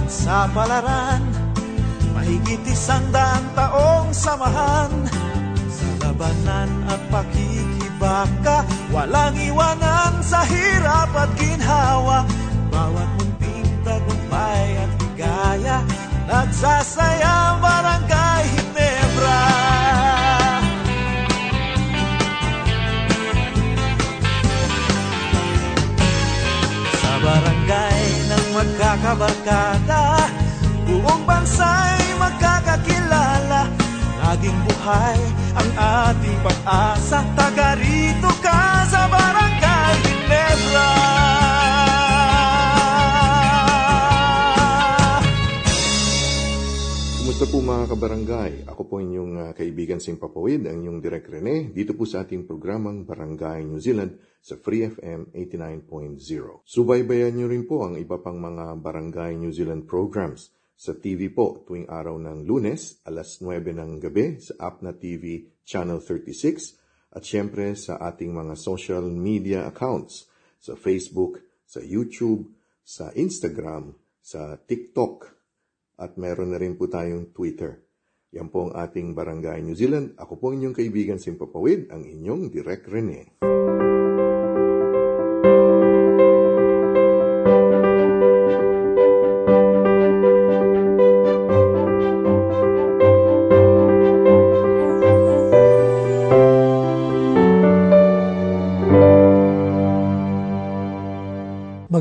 At sa palaran, mahigit isang daang taong samahan. Sa labanan at pakikibaka, walang iwanan sa hirap at ginhawa. Bawat munting tagumpay at higaya, nagsasayang barangay Hinebra. Sa barangay ng magkakabarkada bansa'y magkakakilala Laging buhay ang ating pag-asa Taga rito ka sa Barangay Ginebra Kumusta po mga kabarangay? Ako po inyong uh, kaibigan Simpapawid, ang inyong Direk Rene, dito po sa ating programang Barangay New Zealand sa Free FM 89.0. Subaybayan nyo rin po ang iba pang mga Barangay New Zealand programs sa TV po tuwing araw ng lunes, alas 9 ng gabi sa Apna TV Channel 36 at siyempre sa ating mga social media accounts sa Facebook, sa YouTube, sa Instagram, sa TikTok at meron na rin po tayong Twitter. Yan po ang ating Barangay New Zealand. Ako po inyong kaibigan Simpapawid, ang inyong Direk Rene.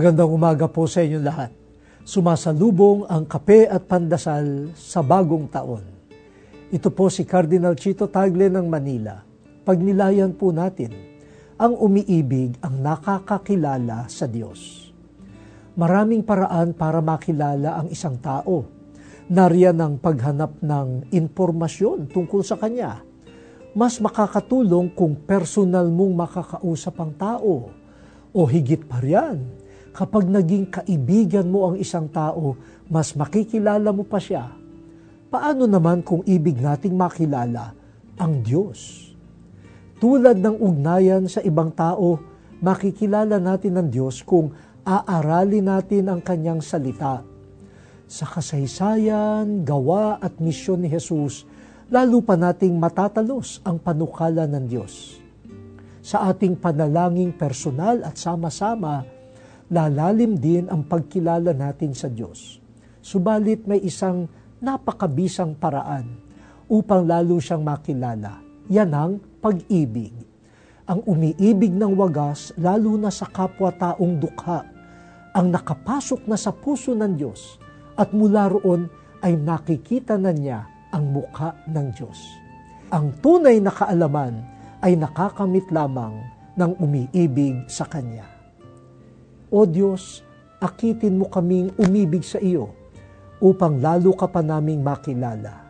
Magandang umaga po sa inyo lahat. Sumasalubong ang kape at pandasal sa bagong taon. Ito po si Cardinal Chito Tagle ng Manila. Pagnilayan po natin ang umiibig ang nakakakilala sa Diyos. Maraming paraan para makilala ang isang tao. Nariyan ang paghanap ng impormasyon tungkol sa Kanya. Mas makakatulong kung personal mong makakausap ang tao. O higit pa riyan, kapag naging kaibigan mo ang isang tao, mas makikilala mo pa siya. Paano naman kung ibig nating makilala ang Diyos? Tulad ng ugnayan sa ibang tao, makikilala natin ang Diyos kung aaralin natin ang kanyang salita. Sa kasaysayan, gawa at misyon ni Jesus, lalo pa nating matatalos ang panukala ng Diyos. Sa ating panalangin personal at sama-sama, lalalim din ang pagkilala natin sa Diyos. Subalit may isang napakabisang paraan upang lalo siyang makilala. Yan ang pag-ibig. Ang umiibig ng wagas, lalo na sa kapwa-taong dukha, ang nakapasok na sa puso ng Diyos at mula roon ay nakikita na niya ang mukha ng Diyos. Ang tunay na kaalaman ay nakakamit lamang ng umiibig sa Kanya. O Diyos, akitin mo kaming umibig sa iyo upang lalo ka pa naming makilala.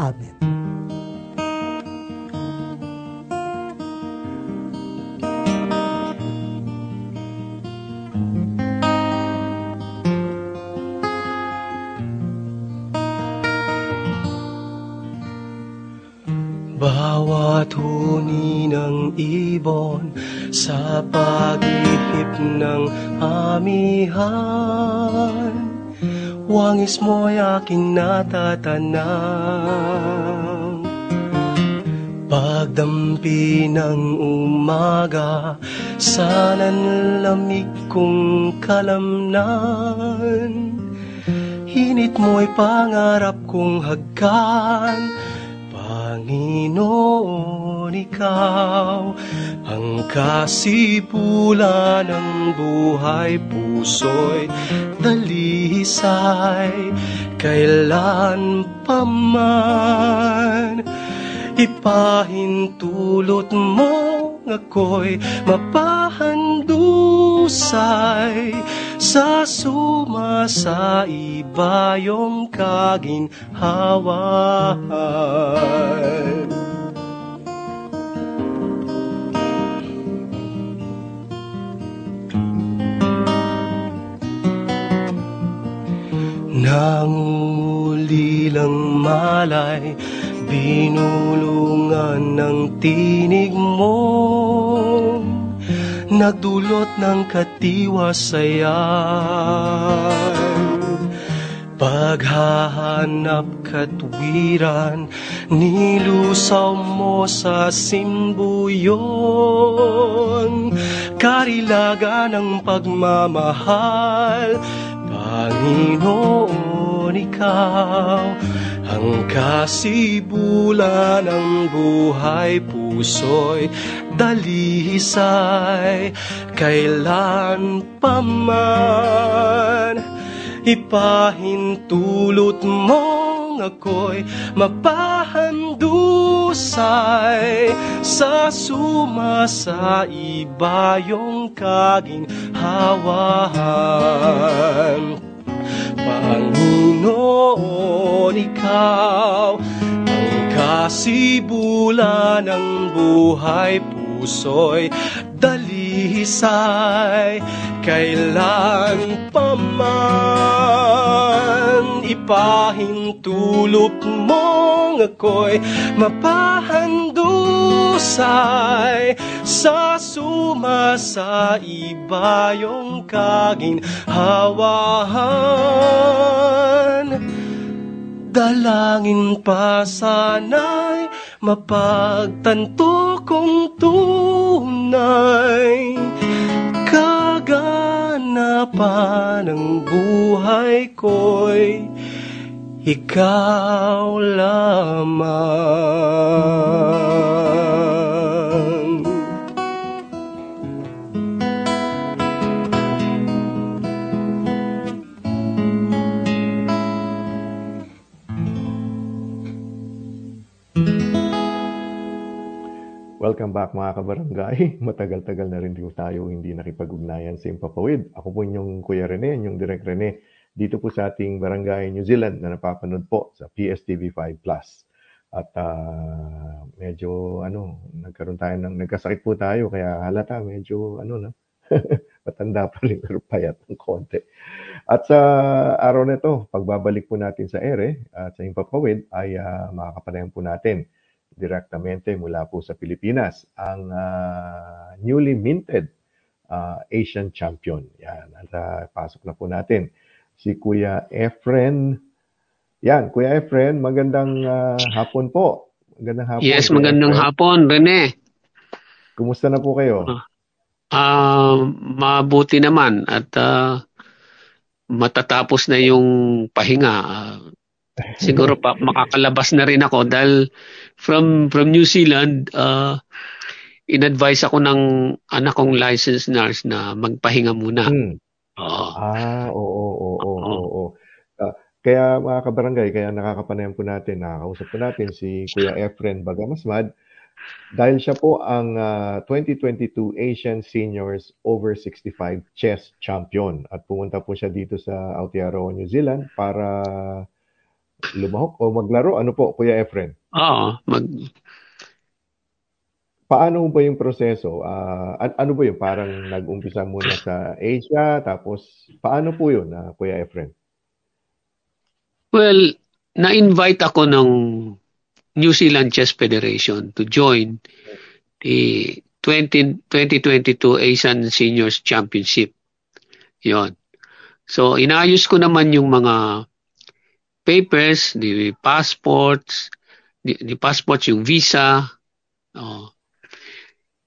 Amen. Bawat huni ng ibon sa pag-ihip ng amihan. Wangis mo'y aking natatanaw. Pagdampi ng umaga Sa nanlamig kong kalamnan. Hinit mo'y pangarap kong hagkan. Panginoon, Ikaw ang kasipulan ng buhay puso'y dalisay Kailan pa man Ipahintulot mo ako'y mapahandusay. Sa suma sa ibayong kaginhawahan Nangulilang malay Binulungan ng tinig mo. Nagdulot ng katiwasayan Paghahanap katwiran Nilusaw mo sa simbuyon Karilaga ng pagmamahal Panginoon, Ikaw ang kasibulan ng buhay puso'y dalisay kailan pa man ipahintulot mong ako'y mapahandusay sa suma sa ibayong kaginhawahan Panginoon, Ikaw ang kasibulan ng buhay puso'y dalisay Kailan pa man ipahintulot mong ako'y mapahandusay. Sa suma sa ibayong kaginhawahan Dalangin pa sana'y mapagtanto kong tunay Kaganapan ng buhay ko'y ikaw lamang Welcome back mga kabarangay. Matagal-tagal na rin din tayo hindi nakipag-ugnayan sa Impapawid. Ako po inyong Kuya Rene, yung Direk Rene, dito po sa ating barangay New Zealand na napapanood po sa PSTV 5 Plus. At ah, medyo ano, nagkaroon tayo ng nagkasakit po tayo kaya halata medyo ano na matanda pa rin pero payat ng konti. At sa araw na ito, pagbabalik po natin sa ere at sa Impapawid ay uh, makakapanayan po natin direktamente mula po sa Pilipinas ang ah, newly minted ah, Asian champion. Yan, at ah, pasok na po natin si Kuya Efren. Yan, Kuya Efren, magandang ah, hapon po. Magandang hapon. Yes, Kuya magandang Efren. hapon, Rene. Kumusta na po kayo? Ah, mabuti naman at ah, matatapos na yung pahinga. Ah, siguro pa makakalabas na rin ako dahil from from New Zealand uh, in-advise ako ng anak kong licensed nurse na magpahinga muna. Hmm. Oo. Ah, oo, oo, oo, oo. Ah, kaya mga kabarangay, kaya nakakapanayan po natin, nakakausap po natin si Kuya Efren Bagamasmad dahil siya po ang ah, 2022 Asian Seniors Over 65 Chess Champion at pumunta po siya dito sa Aotearoa, New Zealand para lumahok o maglaro. Ano po, Kuya Efren? Oo, mag Paano ba yung proseso? An- ano ba yun? Parang nag-umpisa muna sa Asia, tapos paano po yun, ah, Kuya Efren? Well, na-invite ako ng New Zealand Chess Federation to join the 20, 2022 Asian Seniors Championship. Yon. So, inayos ko naman yung mga papers, the passports, the, the passports, yung visa. Oh.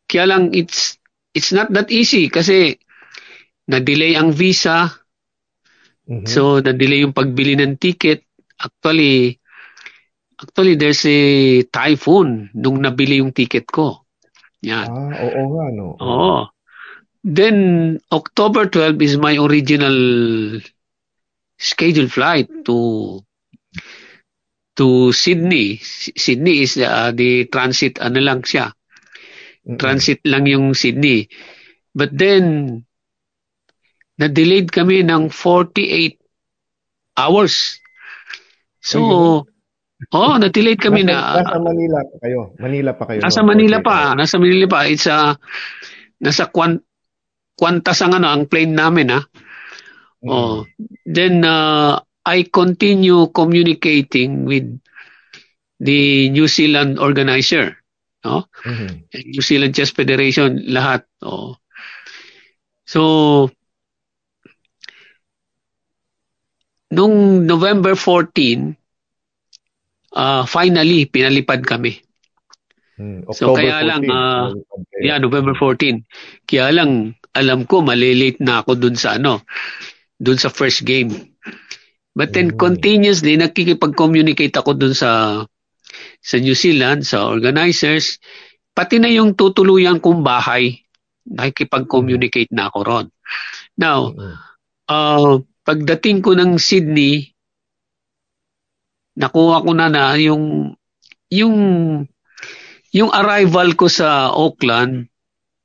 Kaya lang, it's, it's not that easy kasi na-delay ang visa, Mhm. So, na-delay yung pagbili ng ticket. Actually, actually there's a typhoon nung nabili yung ticket ko. Yan. Ah, oo nga, no? Oo. Then, October 12 is my original scheduled flight to to Sydney. Sydney is uh, the transit, ano lang siya. Transit lang yung Sydney. But then, na-delayed kami ng 48 hours. So, oh, na-delayed kami nasa, na. nasa Manila pa kayo. Manila pa kayo. Nasa no? Manila Okay. pa, nasa Manila pa. It's a, nasa Kwan, Qantas ang ano, ang plane namin ha. Mm. Oh. Then uh, I continue communicating with the New Zealand organizer, no? Mhm. New Zealand Chess Federation lahat. Oh. So nung November 14 uh, finally pinalipad kami. Mm. So, kaya lang, 14, ah, kayo. Yeah, November 14. Kaya lang, alam ko, malilate na ako dun sa ano, dun sa first game. But then continuously, nakikipag-communicate ako dun sa sa New Zealand, sa organizers, pati na yung tutuluyan kong bahay, nakikipag-communicate na ako ron. Now, Mm-mm. uh, pagdating ko ng Sydney, nakuha ko na na yung yung yung arrival ko sa Auckland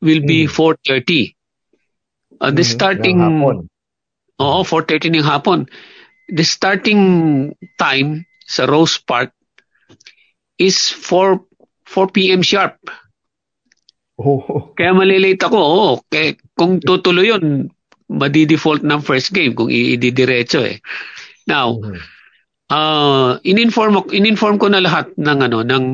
will be Mm. 4:30. Uh, the Mhm. starting. Oo, 4:30 ng hapon. The starting time sa Rose Park is 4 4 p.m. sharp. Oh. Kaya malilate ako, oo. Kaya kung tutuloy yun, madi-default ng first game kung i-didiretso eh. Now, uh, in-inform, in-inform ko na lahat ng ano, ng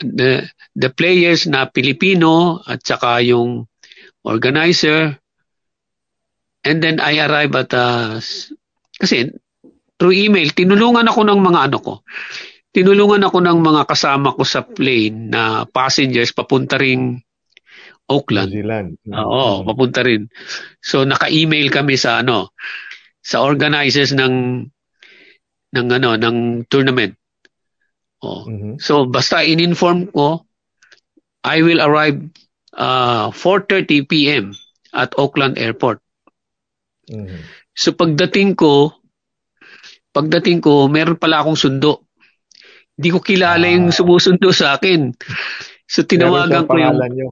the, the players na Pilipino at saka yung organizer. And then I arrive at, uh, kasi through email, tinulungan ako ng mga ano ko. Tinulungan ako ng mga kasama ko sa plane na passengers papunta ring New Oakland. Zealand. Oo, papunta rin. So naka-email kami sa ano sa organizers ng ng ano ng tournament. Oh. Mhm. So basta in-inform ko I will arrive uh 4:30 PM at Oakland Airport. Mhm. So pagdating ko pagdating ko meron pala akong sundo. Hindi ko kilala yung Ah. sumusundo sa akin. So tinawagan ko yung niyo.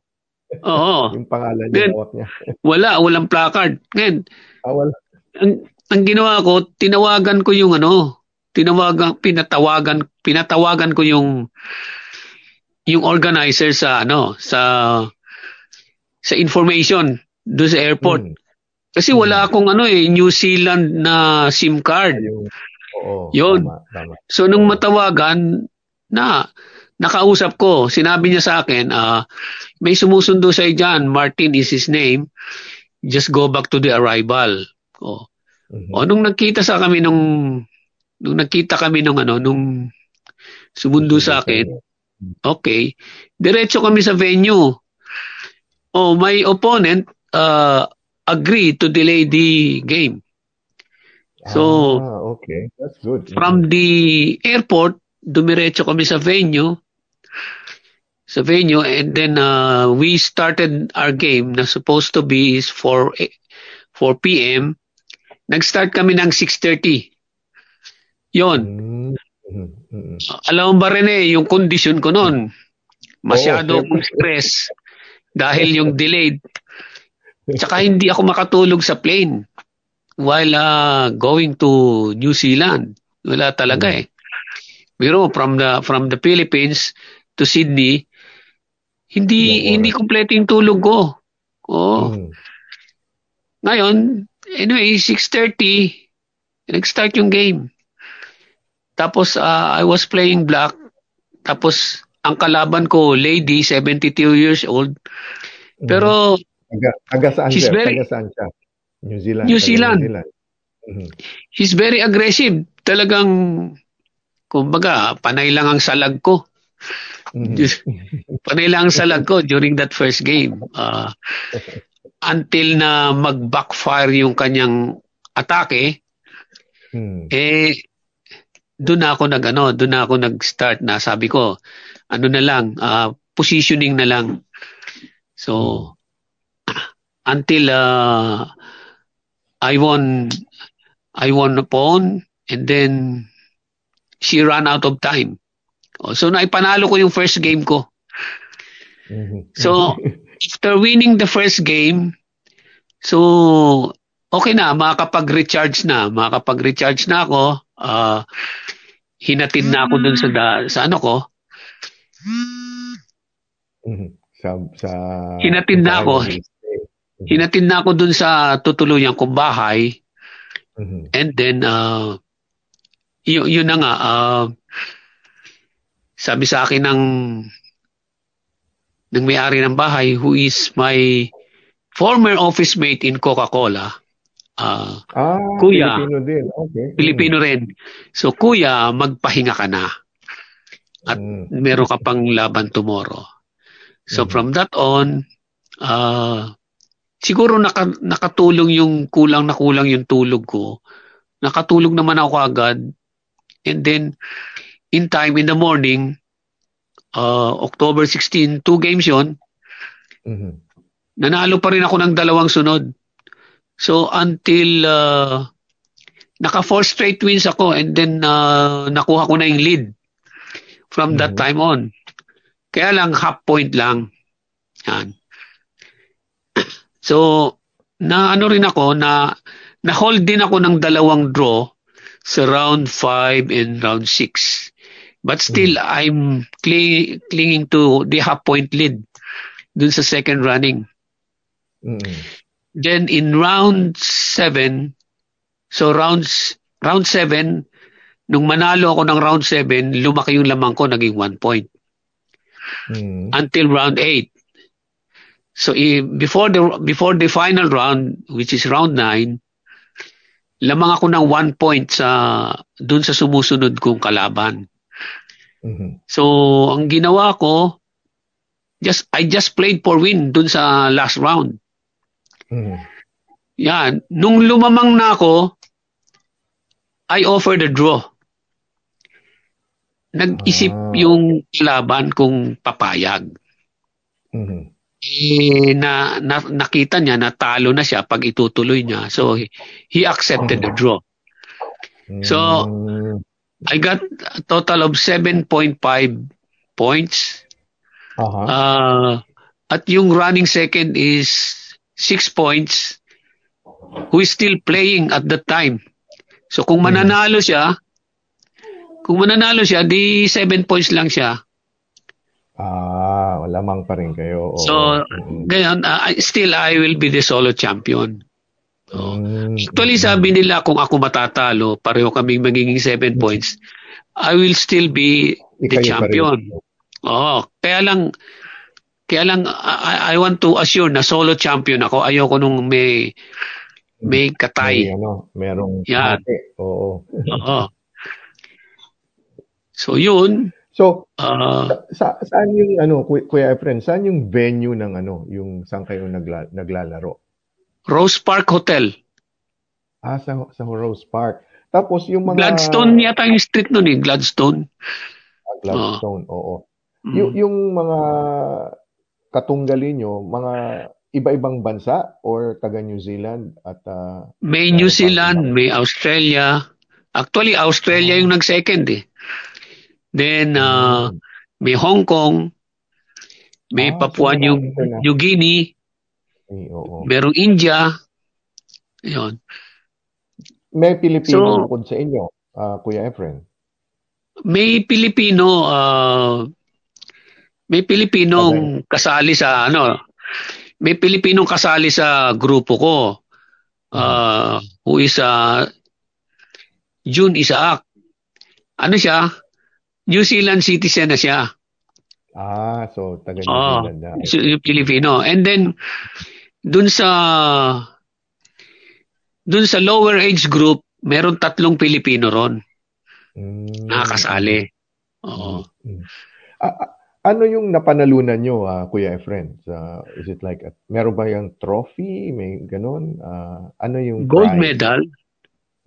Oo, Yung pangalan niya, niya. wala, walang placard. Ngayon, Ah, wala. ang, ang ginawa ko, tinawagan ko yung ano, tinawagan, pinatawagan, pinatawagan ko yung yung organizer sa ano, sa sa information doon sa airport. Hmm. Kasi wala akong ano eh, New Zealand na SIM card. Oo, Yun. Tama, tama. So nung matawagan na nakausap ko, sinabi niya sa akin, ah, may sumusundo sa dyan, Martin is his name. Just go back to the arrival. Oh. Mhm. O nung nagkita sa kami nung nung nagkita kami nung ano nung sumundo sa akin, okay. Diretso kami sa venue. Oh, my opponent uh, agreed to delay the game. So, ah, okay. That's good. From the airport, dumiretso kami sa venue. Sa venue and then uh, we started our game na supposed to be is 4 a- 4 p.m. Nag-start kami ng 6:30. Yon. Mm, mhm, mhm. Alam mo ba rin eh, yung condition ko noon. Masyado Oo, akong stress dahil yung delayed. Tsaka hindi ako makatulog sa plane while uh, going to New Zealand. Wala talaga eh. Pero from the from the Philippines to Sydney, hindi Ilang hindi oras? kumpleto yung tulog ko. Oh. Mhm. Ngayon, anyway, 6.30, nag-start yung game. Tapos, uh, I was playing black. Tapos, ang kalaban ko, lady, 72 years old. Pero, Taga, taga saan She's siya? very- Taga saan siya? New Zealand. New Zealand. New Zealand. Mhm. he's very aggressive. Talagang, kumbaga, panay lang ang salag ko. Mhm. panay lang ang salag ko during that first game. Uh, until na mag-backfire yung kanyang atake, Mhm. Eh, doon na ako nag ano, doon na ako nag-start na sabi ko, ano na lang, ah, positioning na lang. So, until uh, I won, I won a pawn and then she ran out of time. Oh, So, naipanalo ko yung first game ko. Mhm. So, after winning the first game, so, okay na, makakapag-recharge na. Makakapag-recharge na ako. Ah, hinatid na ako dun sa, da- sa ano ko. Mhm. Sa, sa, Hinatid na ako. Hinatid na ako dun sa tutuluyan kong bahay. Mhm. And then, uh, yun, yun na nga, ah, sabi sa akin ng ng may-ari ng bahay who is my former office mate in Coca-Cola. ah Ah, Kuya. Filipino din. Okay. Pilipino rin. So, kuya, magpahinga ka na. At Mhm. meron ka pang laban tomorrow. So, Mhm. from that on, ah siguro naka, nakatulong yung kulang na kulang yung tulog ko. Nakatulog naman ako agad. And then, in time, in the morning, ah, October 16, two games yon Mhm. nanalo pa rin ako ng dalawang sunod. So until uh, naka four straight wins ako and then uh, nakuha ko na yung lead from that Mhm. time on. Kaya lang half point lang. Yan. So na ano rin ako na na hold din ako ng dalawang draw sa round 5 and round 6. But still I'm cling, clinging to the half point lead. dun sa second running. Mm. Then in round 7, so rounds round 7, nung manalo ako ng round 7, lumaki yung lamang ko, naging 1 point. Mm. Until round 8. So before the before the final round, which is round 9, lamang ako ng 1 point sa dun sa sumusunod kong kalaban. Mhm. So ang ginawa ko, just I just played for win dun sa last round. Mhm. Yan. Nung lumamang na ako, I offered a draw. Nag-isip Ah. yung laban kung papayag. Mhm. Eh, na, na, nakita niya na talo na siya pag itutuloy niya. So, he, he accepted the draw. So, Mm. I got a total of 7.5 points. Aha. Uh, at yung running second is 6 points who is still playing at that time. So kung mananalo siya, kung mananalo siya, di 7 points lang siya. Ah, lamang pa rin kayo. Oo. So, ngayon, uh, still I will be the solo champion. So, Mm. actually, sabi nila kung ako matatalo, pareho kaming magiging 7 points, I will still be the champion. Oo, kaya lang kaya lang I, I want to assure na solo champion ako. Ayoko nung may may May katay. ano, merong ate. Oo. Oo. So yun, So, ah, sa, saan yung ano, Kuya Efren, saan yung venue ng ano, yung saan kayo nagla, naglalaro? Rose Park Hotel. Ah, sa, sa Rose Park. Tapos yung mga Gladstone yata yung street nun eh, Gladstone. Ah, Gladstone, oo. Mm. Yung, yung mga katunggali nyo, mga iba-ibang bansa or taga New Zealand at ah, May New Zealand, may Australia. Actually, Australia yung nag-second eh. Then, ah, Mm. may Hong Kong, may Ah, Papua so New. New Guinea, eh, oo. merong India. Yun. May Pilipino So- bukod sa inyo, ah, Kuya Efren. May Pilipino, ah, may Pilipinong kasali sa ano, may Pilipinong kasali sa grupo ko. ah, who is uh, June Isaac. Ano siya? New Zealand citizen na siya. Ah, so taga New Oo, Zealand na. yung Pilipino. And then, dun sa dun sa lower age group, meron tatlong Pilipino ron Mm. nakakasali. Oo. Ah, ah, ano yung napanalunan nyo, ah, Kuya Efren? Sa, is it like, a, meron ba yung trophy? May ganun? Ah, ano yung Gold prize? medal.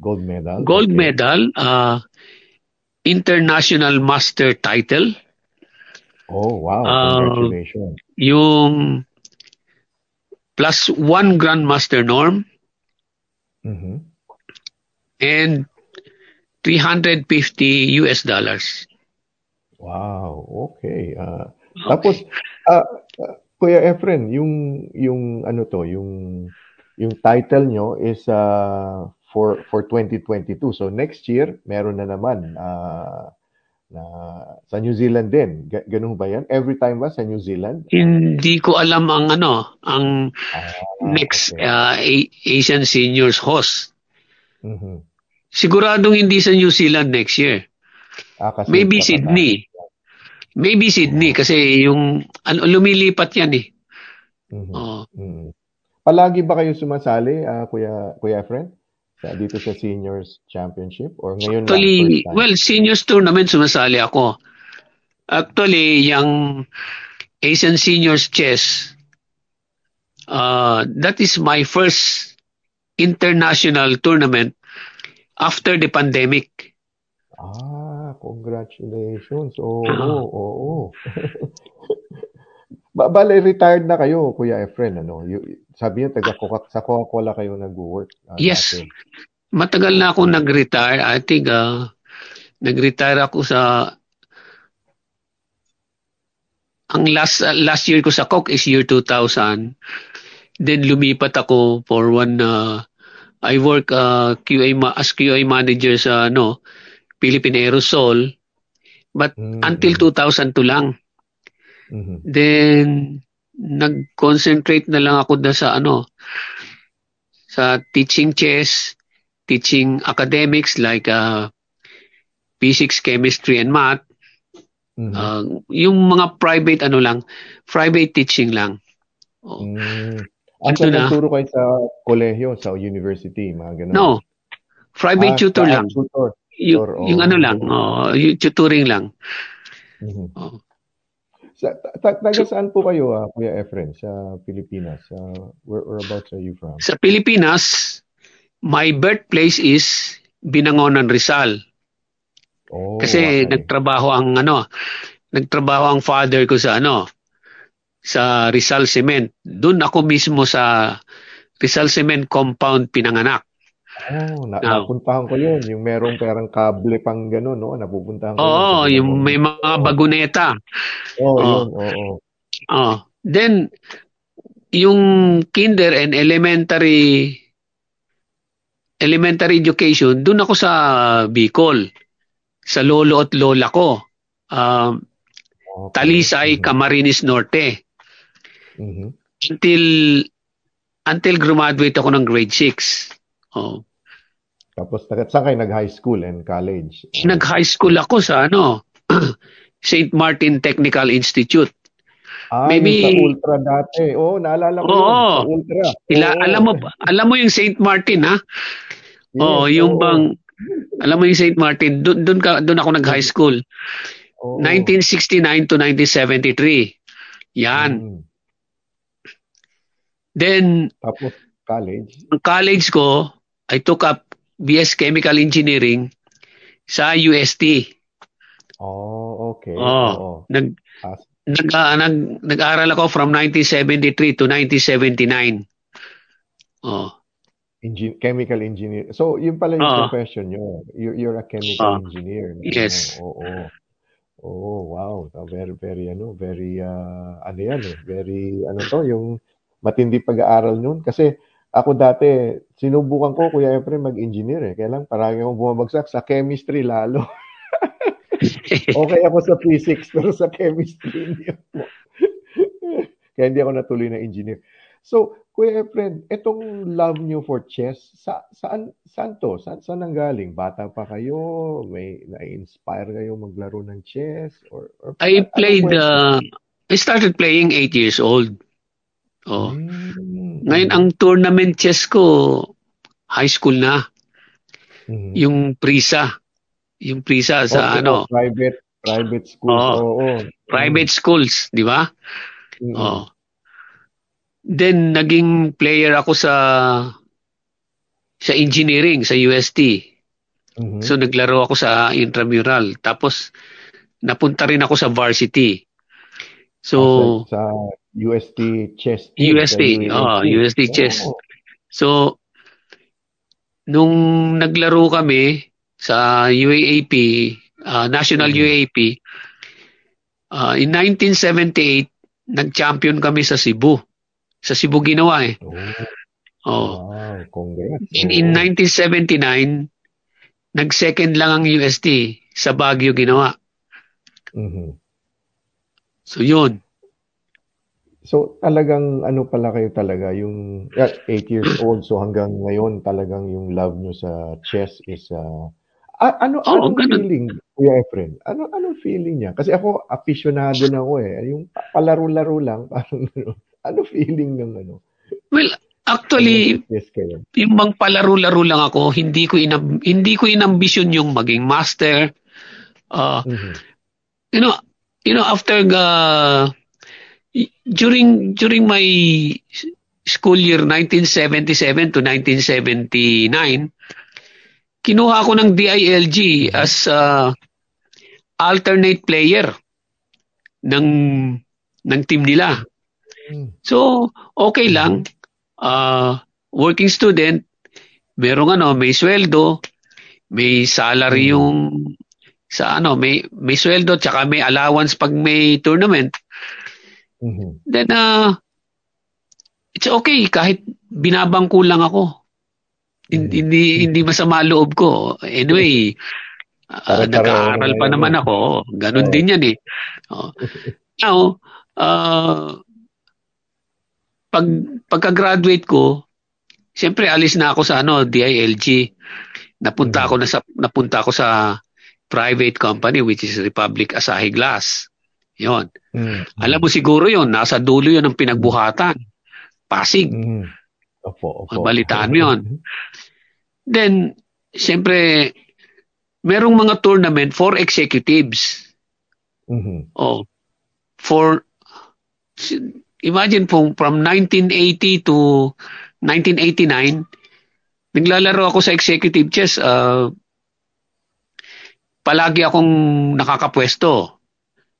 Gold medal? Gold Okay. medal, uh, international master title, Oh, wow. Ah, Congratulations. yung plus one grandmaster norm, Mhm. and 350 US dollars. Wow, okay. Ah, Tapos, ah, ah, Kuya Efren, yung, yung ano to, yung, yung title nyo is ah, for, for 2022. So next year, meron na naman ah, na sa New Zealand din. Ga- Ganun ba yan? Every time ba sa New Zealand? Hindi ko alam ang ano, ang Ah, next okay. uh, A- Asian Seniors host. Mhm. Siguradong hindi sa New Zealand next year. Ah, kasi Maybe Sydney. Maybe Sydney kasi yung ano, lumilipat yan eh. na- Mhm. Oo. Mhm. Palagi ba kayo sumasali, ah, Kuya Kuya Efren? Sa, dito sa Seniors Championship? Or ngayon lang? Actually, time? well, seniors tournament sumasali ako. Actually, yung Asian Seniors Chess, uh, that is my first international tournament after the pandemic. Ah, congratulations. Oo, Ah. oo, oo. ba bale, retired na kayo, Kuya Efren, ano? You, sabi niya, taga Coca- sa Coca-Cola kayo nag-work. ah, Yes. dati. Matagal na ako nag-retire. I think uh, nag-retire ako sa ang last uh, last year ko sa Coke is year 2000. Then lumipat ako for one uh, I work uh, QA ma- as QA manager sa ano Philippine Aerosol but Mm, until 2002 lang. Mhm. Then nag-concentrate na lang ako na sa ano, sa teaching chess, teaching academics like uh, physics, chemistry, and math. Mhm. Uh, yung mga private ano lang, private teaching lang. Oh. Mm. Ano na? nagturo kayo sa kolehiyo, sa university, mga ganun? No, private Ah, tutor lang. Tutor. Yung, tutor, oh. yung ano lang, oh, yung tutoring lang. Mhm. Oh. Sa, ta- taga saan po kayo, ah, Kuya Efren, sa Pilipinas? Uh, where, whereabouts are you from? Sa Pilipinas, my birthplace is Binangonan Rizal. Oh, Kasi okay. nagtrabaho ang ano, nagtrabaho ang father ko sa ano, sa Rizal Cement. Doon ako mismo sa Rizal Cement compound pinanganak. Oh, na, Oh. napuntahan ko yun. Yung merong perang kable pang gano'n, no? Napupuntahan ko yun. Oo, Sa yung may mga baguneta. Oo, Oo. yun, oo. Oh. Then yung kinder and elementary elementary education, doon ako sa Bicol. Sa lolo at lola ko. Um, Okay. Talisay, Mhm. Camarines Norte. Mhm. Until until graduate ako ng grade 6. Oh. Tapos, taga- saan kayo nag-high school and college? Nag-high school ako sa ano, St. Martin Technical Institute. Ah, maybe- sa Ultra dati. Oo, naalala ko yun. Oo. Sa Ultra. Ila, Oo. alam mo alam mo yung St. Martin ha? Yes, oh, yung oo. bang alam mo yung St. Martin, doon doon ka doon ako nag-high school. Oo. 1969 to 1973. Yan. Mm. Then Tapos, college. ang college ko, I took up BS Chemical Engineering sa UST. Oh, okay. Oh, Oo. nag Ah, nag, ah, nag nag-aral ako from 1973 to 1979. Oh. Engi- chemical engineer. So, yun pala yung Oo. profession nyo. You're, you're a chemical Oo. engineer. no? Yes. Oo. oo. Oh, wow. Ah, Very, very, ano, very, ah, ano yan eh. Very, ano to, yung matindi pag-aaral nun. Kasi ako dati, sinubukan ko, Kuya Efren, mag-engineer eh. Kaya lang, parang akong bumabagsak sa chemistry lalo. okay ako sa physics, pero sa chemistry hindi ako. Kaya hindi ako natuloy na engineer. So, Kuya Efren, itong love nyo for chess, sa, saan, saan to? Saan, saan ang galing? Bata pa kayo? May na-inspire kayo maglaro ng chess? Or, or I anong played uh, I started playing 8 years old. Oh. Mm, Ngayon ang tournament chess ko high school na, mhm. yung Prisa. Yung Prisa sa Okay, ano, Private, private school. Oo. Oo. private schools, di ba? Mm, mm. Oh. Then naging player ako sa sa engineering sa UST. Mhm. So naglaro ako sa intramural. Tapos napunta rin ako sa varsity. So sa UST chess team, UST, sa oh, UST chess. Oo. So nung naglaro kami sa UAAP, uh, National Mhm. UAAP, uh, in 1978 nag-champion kami sa Cebu. Sa Cebu ginawa eh. Oh, Oh. wow, congrats. In, in 1979, nag-second lang ang UST. Sa Baguio ginawa. Mhm. So yun. So talagang ano pala kayo talaga yung yeah, 8 years old so hanggang ngayon talagang yung love nyo sa chess is uh, a- ano anong ganun. feeling Kuya Efren? Ano anong feeling niya? Kasi ako aficionado na ako eh. Yung pa- palaro-laro lang parang ano. Ano feeling ng ano? Well, actually, yes kayo. yung bang palaro-laro lang ako, hindi ko inam, hindi ko inambisyon yung maging master. Uh, Mhm. you know, you know after the during during my school year 1977 to 1979 kinuha ako ng DILG as uh, alternate player ng ng team nila. Mm. So, okay lang. Uh, working student, merong ano, may sweldo, may salary Mm. yung sa ano, may may sweldo tsaka may allowance pag may tournament. Mhm. Then uh, it's okay kahit binabangko lang ako. Hin- Mm. Hindi hindi masama loob ko. Anyway, uh, nag-aaral na pa naman ako. Ganun Oo. din yan eh. Oh. Now, uh, pag pagka-graduate ko, siyempre alis na ako sa ano, DILG. Napunta ako na sa napunta ako sa private company which is Republic Asahi Glass. 'Yon. Mm. Alam mo siguro 'yon, nasa dulo 'yon ng pinagbuhatan. Pasig. Mm. Opo, opo. Balitaan mo 'yon. Then, siyempre, merong mga tournament for executives. Mhm. Oh, for imagine po from 1980 to 1989 naglalaro ako sa executive chess uh, palagi akong nakakapwesto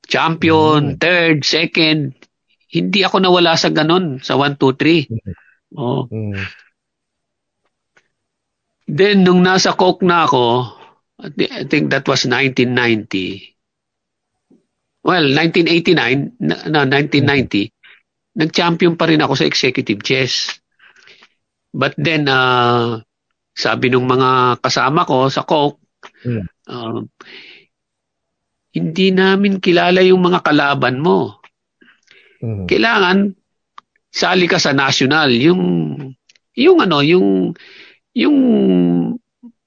champion, third, second hindi ako nawala sa ganon sa 1 2 3 oh Mm. then nung nasa Coke na ako I thi- I think that was 1990 well 1989 na, na 1990 nag-champion pa rin ako sa executive chess. But then, uh, sabi ng mga kasama ko sa Coke, Mm. uh, hindi namin kilala yung mga kalaban mo. Mhm. Kailangan sali ka sa national, yung yung ano, yung yung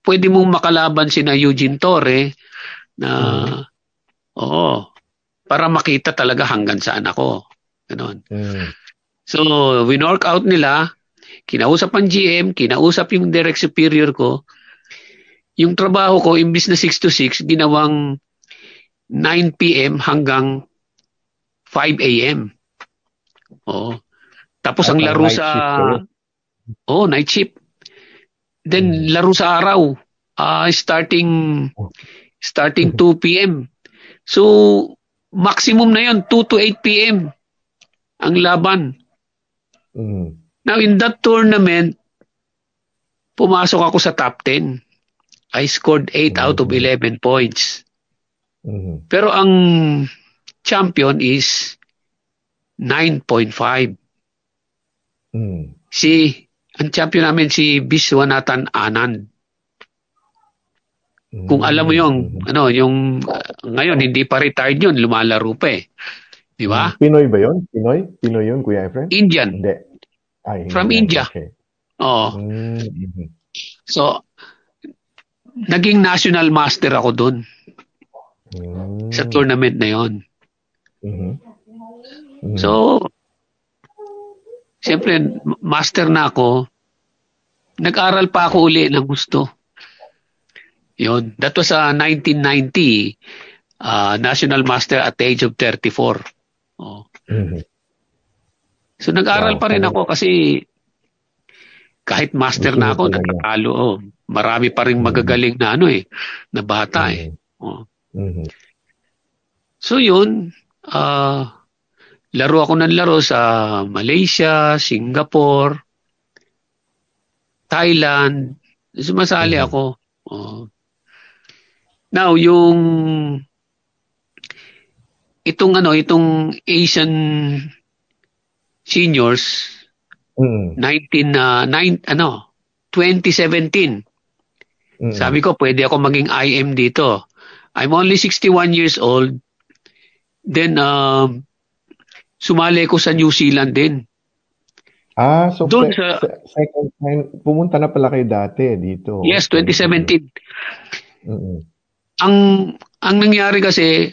pwede mong makalaban sina Eugene Torre na oo, para makita talaga hanggang saan ako. Ganon. Mm. So, winork out nila, kinausap ang GM, kinausap yung direct superior ko. Yung trabaho ko, imbis na 6 to 6, ginawang 9 p.m. hanggang 5 a.m. Oo. Tapos ang Ah, laro sa... Oh, night shift. Then, laro sa araw. Ah, starting starting 2 p.m. So, maximum na yon 2 to 8 p.m. ang laban. Mm. Now, in that tournament, pumasok ako sa top 10. I scored 8 out of 11 points. Mhm. Pero ang champion is 9.5. Mm. Si, ang champion namin si Biswanathan Anand. Kung alam mo yung, ano, yung, uh, ngayon, hindi pa retired yun, lumalaro pa eh. Di ba? Pinoy ba yun? Pinoy? Pinoy yun, Kuya Efren? Indian. Hindi. Ay, From. India. Okay. Oo. Mm, mhm. So, naging national master ako doon Mm. sa tournament na yon. Mhm. Mhm. So, siyempre, master na ako. Nag-aral pa ako uli ng gusto. Yon. That was uh, 1990. uh, National Master at the age of 34. Oh. Mhm. So nag-aral Wow, pa rin ako kasi kahit master na ako, talaga. natatalo. Oh. Marami pa rin magagaling na ano eh, na bata eh. Oh. Mhm. So yun, ah laro ako ng laro sa Malaysia, Singapore, Thailand. Sumasali Mhm. ako. Oh. Now, yung itong ano, itong Asian seniors, Mhm. 19 na nine, ano, 2017. Mhm. Sabi ko, pwede ako maging IM dito. I'm only 61 years old. Then, um, sumali ko sa New Zealand din. Ah, so Doon pe- sa- se- second time, pumunta na pala kayo dati dito. Yes, 2017. Mhm. Ang, ang nangyari kasi,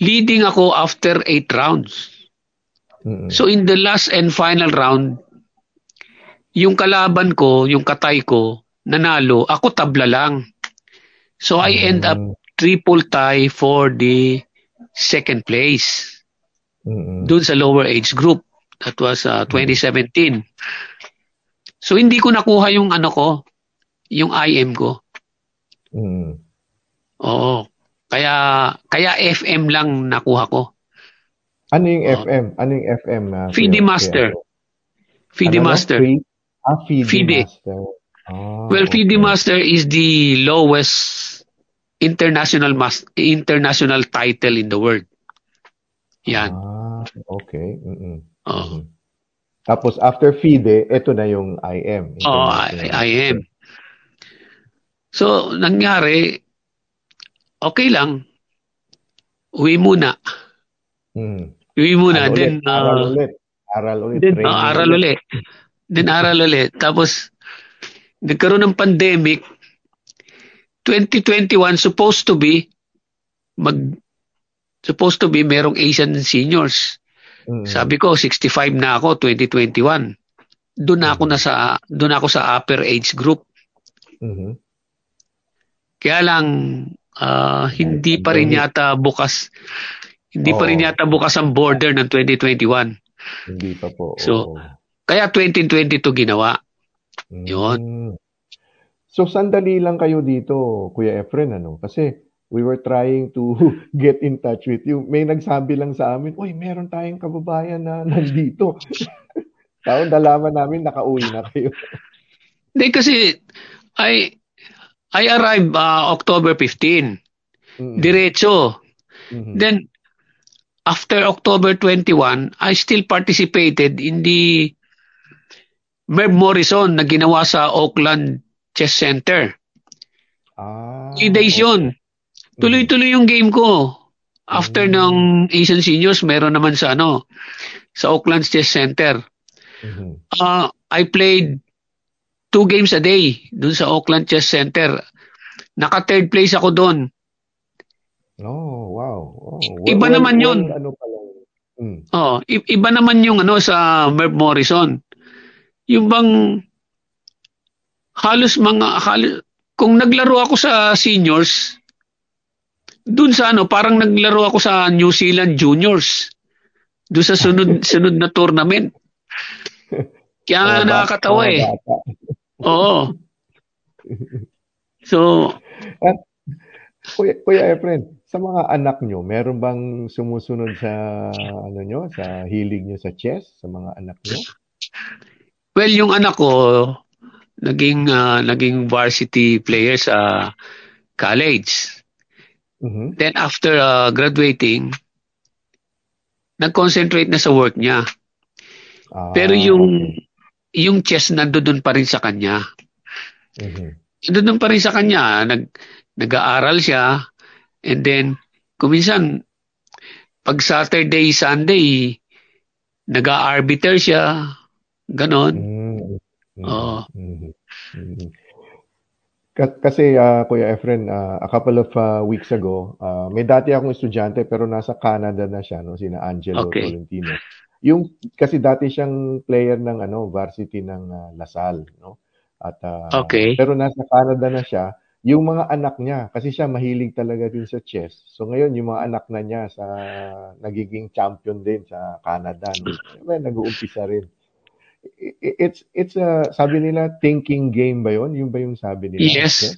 leading ako after 8 rounds. So, in the last and final round, yung kalaban ko, yung katay ko, nanalo, ako tabla lang. So, I end up Mm. Triple tie for the second place. Mhm. doon sa lower age group. That was uh, 2017. So hindi ko nakuha yung ano ko, yung IM ko. Mhm. Oo. Kaya kaya FM lang nakuha ko. Ano yung Oh. FM? Ano yung FM? Uh, FIDE Master. FIDE Ano, no? Master. Free? Ah, FIDE, FIDE. Master. Ah, Well, FIDE okay. Master is the lowest international mas- international title in the world. Yan. Ah, okay. Mhm. Oo. Mhm. Tapos after FIDE, ito na yung IM. International. I, I am. So, nangyari, okay lang. Uwi muna. Mhm. Uwi muna. Ano then, ulit? Aral uh, ulit. Aral ulit. Then, oh, aral ulit. Then aral ulit. Tapos, nagkaroon ng pandemic. 2021, supposed to be, mag, supposed to be merong Asian seniors. Mm. Sabi ko, 65 na ako, 2021. Doon na ako na sa, doon ako sa upper age group. Mhm. Kaya lang, ah, hindi pa rin yata bukas, hindi pa rin yata bukas ang border ng 2021. Hindi pa po. So, oo. Kaya 2022 ginawa. Mm. yun. So, sandali lang kayo dito, Kuya Efren, ano? Kasi we were trying to get in touch with you. May nagsabi lang sa amin, Uy, meron tayong kababayan na nandito. Taon nalaman namin, nakauwi na kayo. Hindi kasi, I, I arrived ah, October 15. Mm. Diretso. Mhm. Then, after October 21, I still participated in the Merv Morrison na ginawa sa Oakland Chess Center. Ah, Three days yun. Tuloy-tuloy yung game ko. After ng Asian Seniors, meron naman sa ano, sa Oakland Chess Center. Mhm. Uh, I played two games a day dun sa Oakland Chess Center. Naka third place ako doon. Oh, wow. Oh, Iba naman yun. ano pala. Mm. Oh, i- iba naman yung ano sa Merv Morrison. Yung bang halos mga halos, kung naglaro ako sa seniors, dun sa ano, parang naglaro ako sa New Zealand Juniors. Doon sa sunod sunod na tournament. Kaya nga nakakatawa eh. bata. Oo. So, Kuya, Kuya Efren, sa mga anak nyo, meron bang sumusunod sa ano nyo, sa hilig nyo sa chess, sa mga anak nyo? well, yung anak ko naging ah, naging varsity player sa college. Mhm. Then after uh, graduating, nag-concentrate na sa work niya. Ah, Pero yung yung chess nandoon pa rin sa kanya. okay. Mhm. Nandoon pa rin sa kanya, nag nag-aaral siya and then kuminsan pag Saturday, Sunday, nag-arbiter siya. Ganon. Mm, mm, Oo. mhm, mhm. Ka- Kasi ah, Kuya Efren, ah, a couple of ah, weeks ago, ah, may dati akong estudyante pero nasa Canada na siya, no, sina Angelo Okay. Tolentino. Yung kasi dati siyang player ng ano, varsity ng ah, Lasal, no? At ah, Okay. pero nasa Canada na siya. Yung mga anak niya, kasi siya mahilig talaga din sa chess. So ngayon, yung mga anak na niya sa nagiging champion din sa Canada. No? Siyempre, nag-uumpisa rin. It's it's a sabi nila thinking game ba 'yon? Yung ba yung sabi nila? Yes. Chess?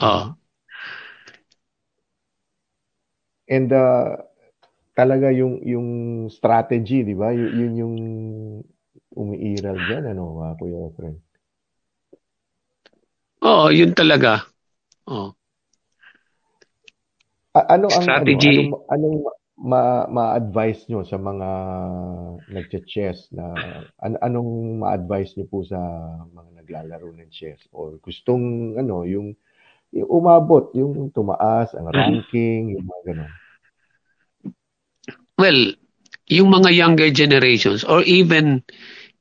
Oh. And uh, talaga yung yung strategy, 'di ba? Yun, yun yung umiiral diyan ano, uh, Kuya Efren. Oo, yun talaga. Oh. A- ano ang Strategy. ano, anong, anong ma, ma-advise nyo sa mga nagche-chess na an, anong ma-advise nyo po sa mga naglalaro ng chess or gustong ano yung, yung umabot yung tumaas ang ranking yung mga ganun Well, yung mga younger generations or even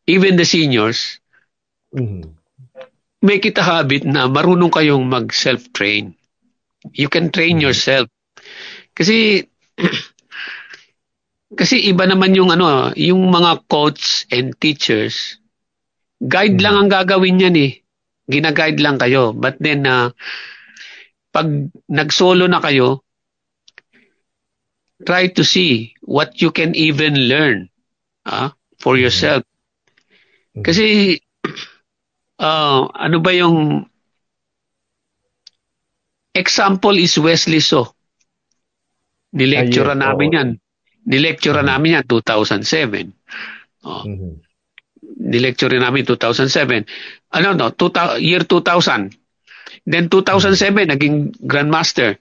even the seniors, Mhm. make it a habit na marunong kayong mag self-train. You can train yourself. Kasi kasi iba naman yung ano, yung mga coach and teachers, guide lang ang gagawin niyan eh. Gina-guide lang kayo. But then na pag nag-solo na kayo, try to see what you can even learn ah, for yourself. Kasi ah, ano ba yung example is Wesley So. Nilecture namin yan. Nilecture namin yan 2007. Oh, Mhm. nilecture namin 2007. Ano no, 2000, year 2000. Then 2007 naging grandmaster.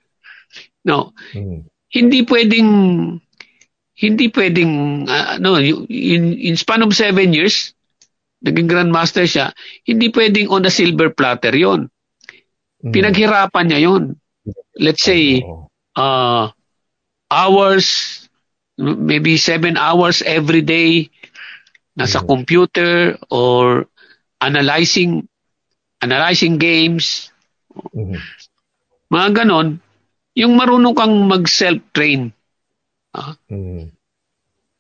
No, Mhm. hindi pwedeng hindi pwedeng ah, ano in, in span of seven years naging grandmaster siya hindi pwedeng on a silver platter yon Mhm. pinaghirapan niya yon let's say uh, hours maybe seven hours every day nasa computer or analyzing analyzing games, Mhm. mga ganon, yung marunong kang mag-self-train. Mhm.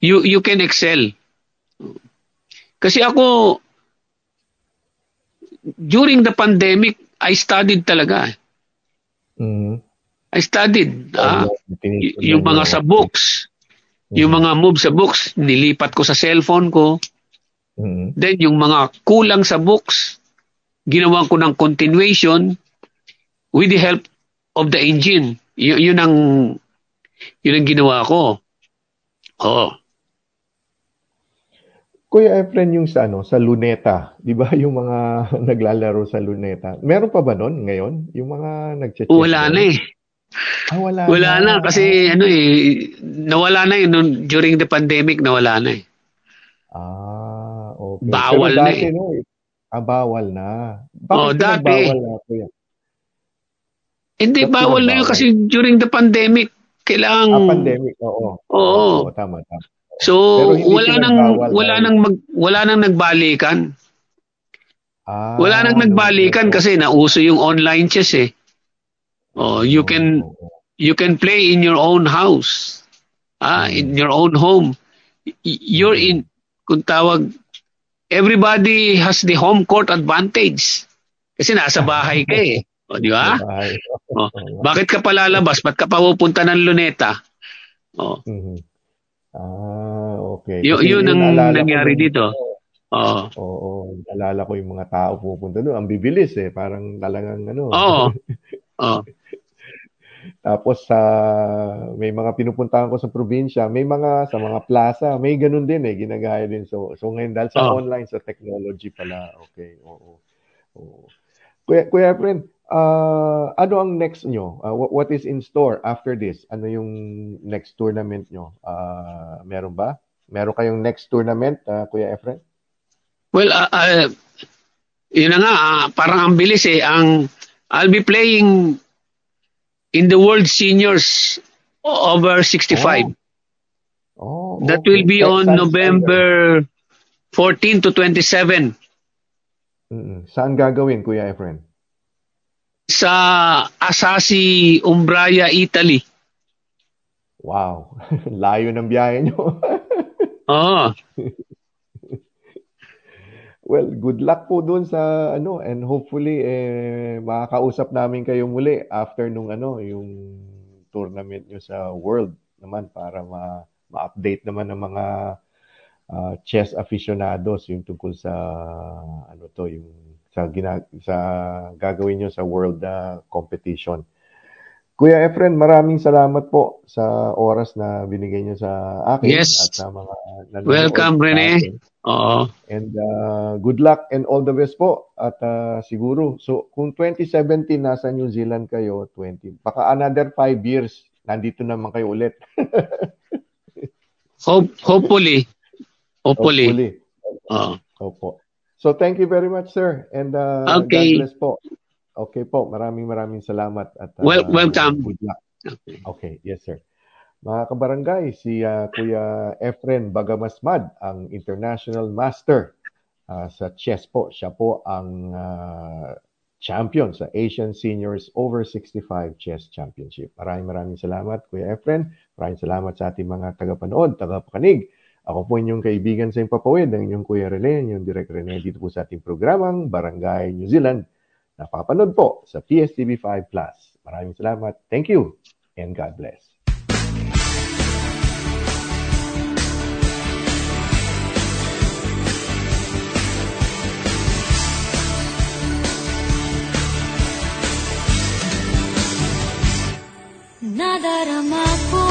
You, you can excel. Kasi ako, during the pandemic, I studied talaga. Mhm. I studied. y- Tinipon yung mga sa books, yung mga move sa books, nilipat ko sa cellphone ko. Mhm. Then yung mga kulang sa books, ginawa ko ng continuation with the help of the engine. Y- yun ang yun ang ginawa ko. Oo. Kuya Efren, yung sa ano, sa Luneta, 'di ba yung mga naglalaro sa Luneta? Meron pa ba noon ngayon? Yung mga nagche-chess. Wala na eh. Ah, wala, Wala na kasi ano eh nawala na yun nung- during the pandemic nawala na eh. Ah, okay. Bawal Pero na eh. no, ah, bawal na. Bakit Oh, dati. bawal na? Hindi Ba't bawal na yun kasi during the pandemic kailangan Ah, pandemic, oo. Hmm. Oo. Oo, tama, tama. So wala nang wala nang mag, wala nang nagbalikan. Ah, Wala nang nagbalikan oo. kasi nauso yung online chess eh. Oh, you can Oo, oo. you can play in your own house. Ah, in your own home. You're in kung tawag everybody has the home court advantage. Kasi nasa bahay ka eh. O, di ba? Oh, bakit ka palalabas? Ba't ka pa pupunta ng luneta? Oh, mhm. Ah, okay. y- yun ang ko nangyari nung- dito. Oh. Oo, naalala ko yung mga tao pupunta doon. Ang bibilis eh. Parang talagang ano. Oo. Oh. Tapos sa may mga pinupuntahan ko sa probinsya, may mga sa mga plaza, may ganun din eh, ginagaya din. So so ngayon dahil sa Oo. online sa technology pala. Okay. Oo. Oo. Kuya Kuya friend, ah, ano ang next nyo? Ah, wha- what is in store after this? Ano yung next tournament nyo? Ah, meron ba? Meron kayong next tournament, ah, Kuya Efren? Well, uh, uh, yun na nga, ah, parang ang bilis eh. Ang, I'll be playing in the World Seniors over 65. Oh, That okay. will be Sa- on saan- November 14 to 27 Mm-mm. Saan gagawin, Kuya Efren? sa Asasi, Umbraya, Italy. Wow. Layo ng biyahe nyo. Oo. Well, good luck po doon sa ano and hopefully eh makakausap namin kayo muli after nung ano yung tournament nyo sa World naman para ma ma-update naman ng mga ah, chess aficionados yung tungkol sa ano to yung sa gina, sa gagawin nyo sa World ah, competition. Kuya Efren, maraming salamat po sa oras na binigay nyo sa akin Yes. at sa mga nanonood Welcome, Rene. atin. Oo. And uh, good luck and all the best po. At uh, siguro, so kung 2017 nasa New Zealand kayo, 20, baka another 5 years, nandito naman kayo ulit. Hope, hopefully. Hopefully. Hopefully. Oo. Opo. So thank you very much, sir. And uh, Okay. God bless po. Okay po, maraming maraming salamat. At, uh, Wel- welcome. Good luck. Okay, yes sir. Mga kabarangay, si uh, Kuya Efren Bagamasmad, ang international master uh, sa chess po. Siya po ang uh, champion sa Asian Seniors Over 65 Chess Championship. Maraming maraming salamat, Kuya Efren. Maraming salamat sa ating mga tagapanood, tagapakinig. Ako po inyong kaibigan sa Impapawid, ang inyong Kuya Rene, inyong Direk Rene dito po sa ating programang Barangay New Zealand. Napapanood po sa PSTV5 Plus. Maraming salamat. Thank you and God bless. Nadarama ko na ang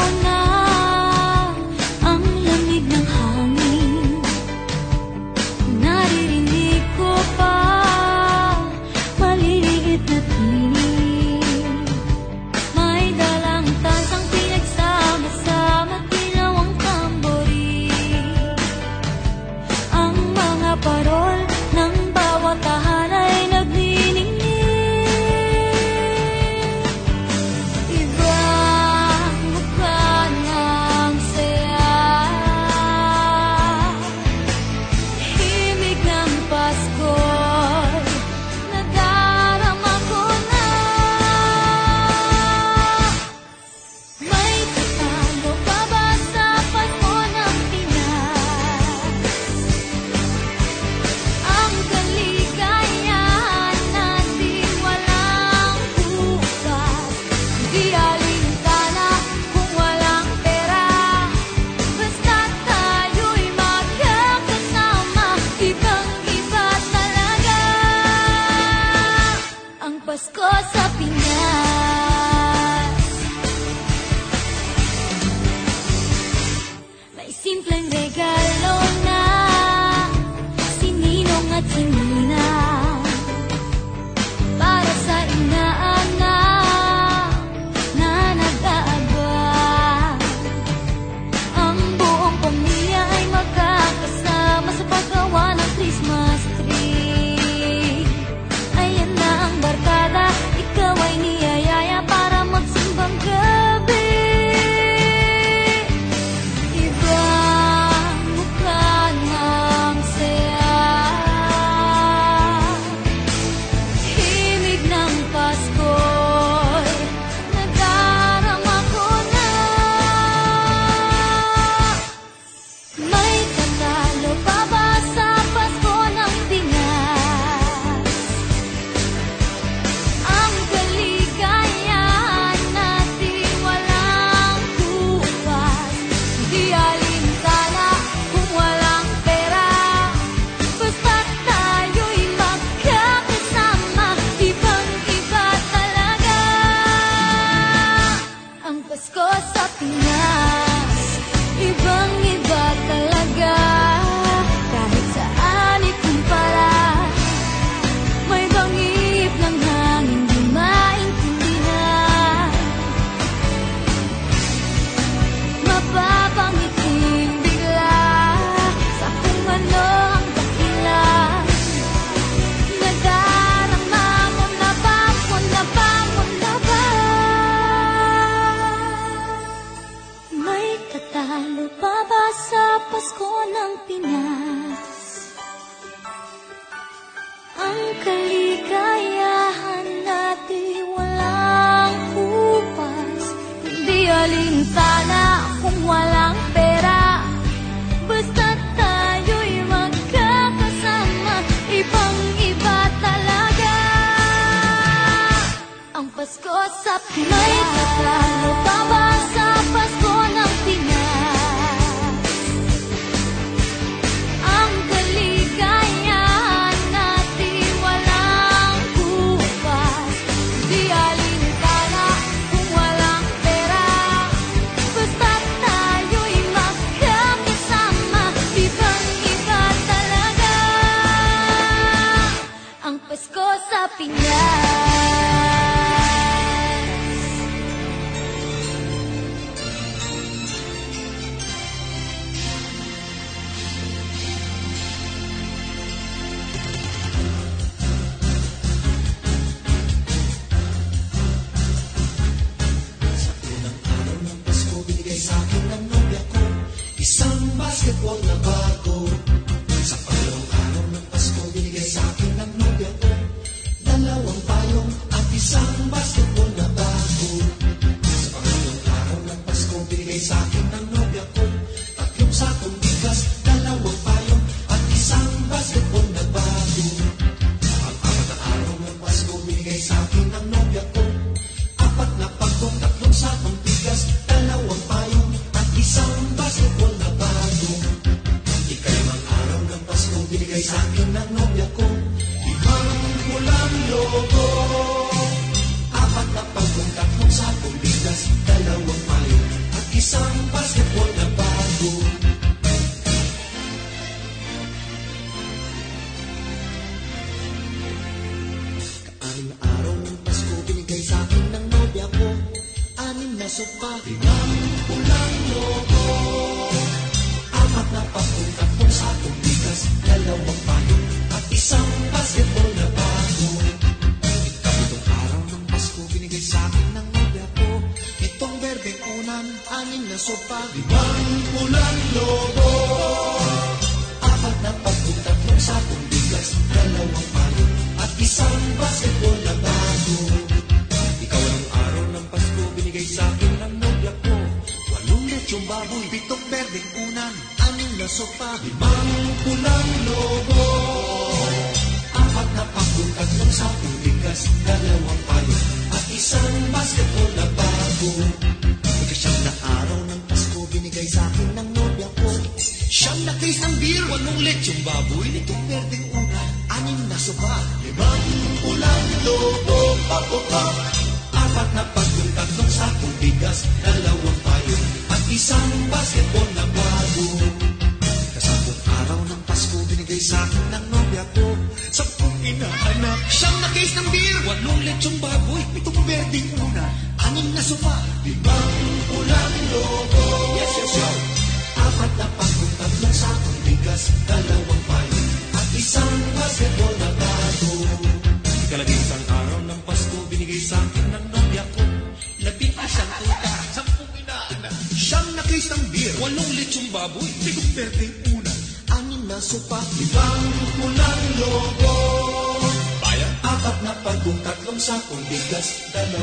sa pahingang ulan mo.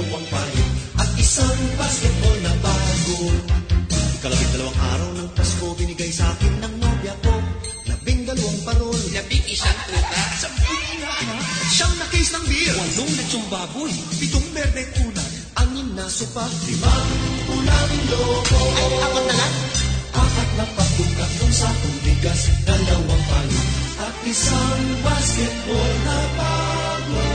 dalawang payo at isang basketball na bago. Kalabing dalawang araw ng Pasko, binigay sa akin ng nobya ko. Labing dalawang parol, labing isang tuta, sampung inana, siyam na case ng beer, walong lechong baboy, pitong berde una, anim na sopa, limang ulaming loko. Ay, apat na lang? Apat na patong tatlong sakong bigas, dalawang payo at isang basketball na bago.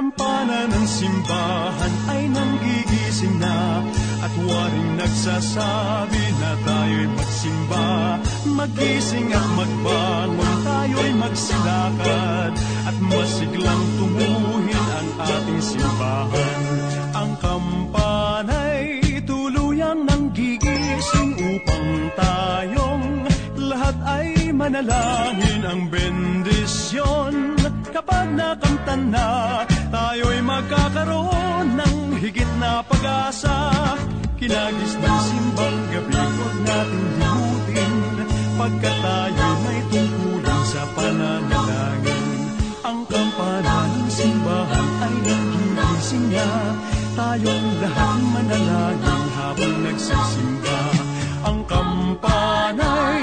Kampana ng simbahan ay nanggigising na. At waring nagsasabi na tayo'y magsimba. Magising at magbangon tayo'y magsilakad. At masiglang tumuhin ang ating simbahan. Ang kampana'y tuluyang nanggigising upang manalangin ang bendisyon. Kapag nakamta na, tayo'y magkakaroon ng higit na pag-asa. Kinagis ng simbang gabi, huwag natin limutin Pagkat tayo'y may tungkulin sa pananalangin. Ang kampana ng simbahan ay nagigising niya. Tayong lahat manalangin habang nagsisimba. Ang kampana'y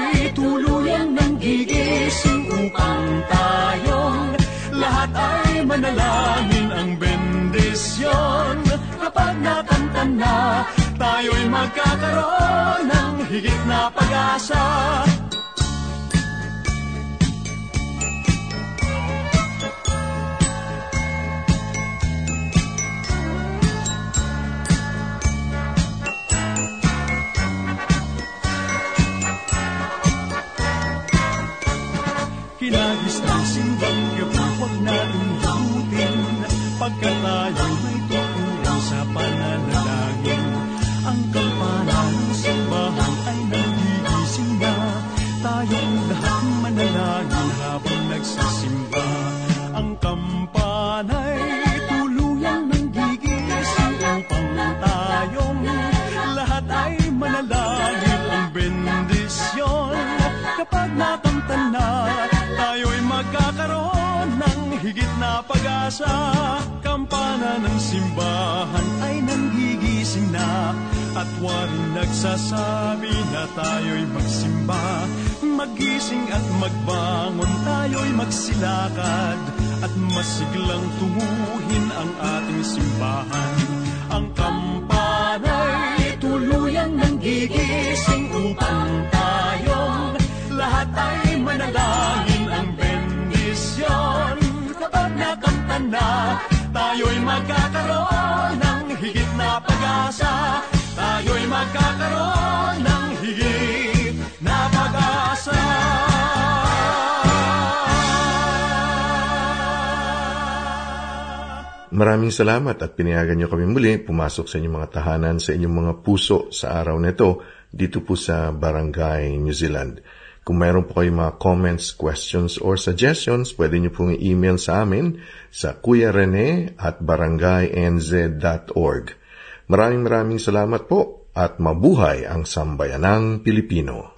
tayo'y magkakaroon ng higit na pag-asa nagsasabi na tayo'y magsimba Magising at magbangon, tayo'y magsilakad At masiglang tunguhin ang ating simbahan. Ang kampana'y tuluyang nanggigising upang tayong lahat ay manalangin ang bendisyon. Kapag nakamta na, tayo'y magkakaroon ng higit na pag-asa Tayo'y magkakaroon ng higit na pag-asa Maraming salamat at pinayagan niyo kami muli pumasok sa inyong mga tahanan sa inyong mga puso sa araw na ito dito po sa Barangay New Zealand. Kung mayroon po kayong mga comments, questions, or suggestions, pwede niyo pong i-email sa amin sa kuyarene at barangaynz.org. Maraming maraming salamat po at mabuhay ang sambayanang Pilipino.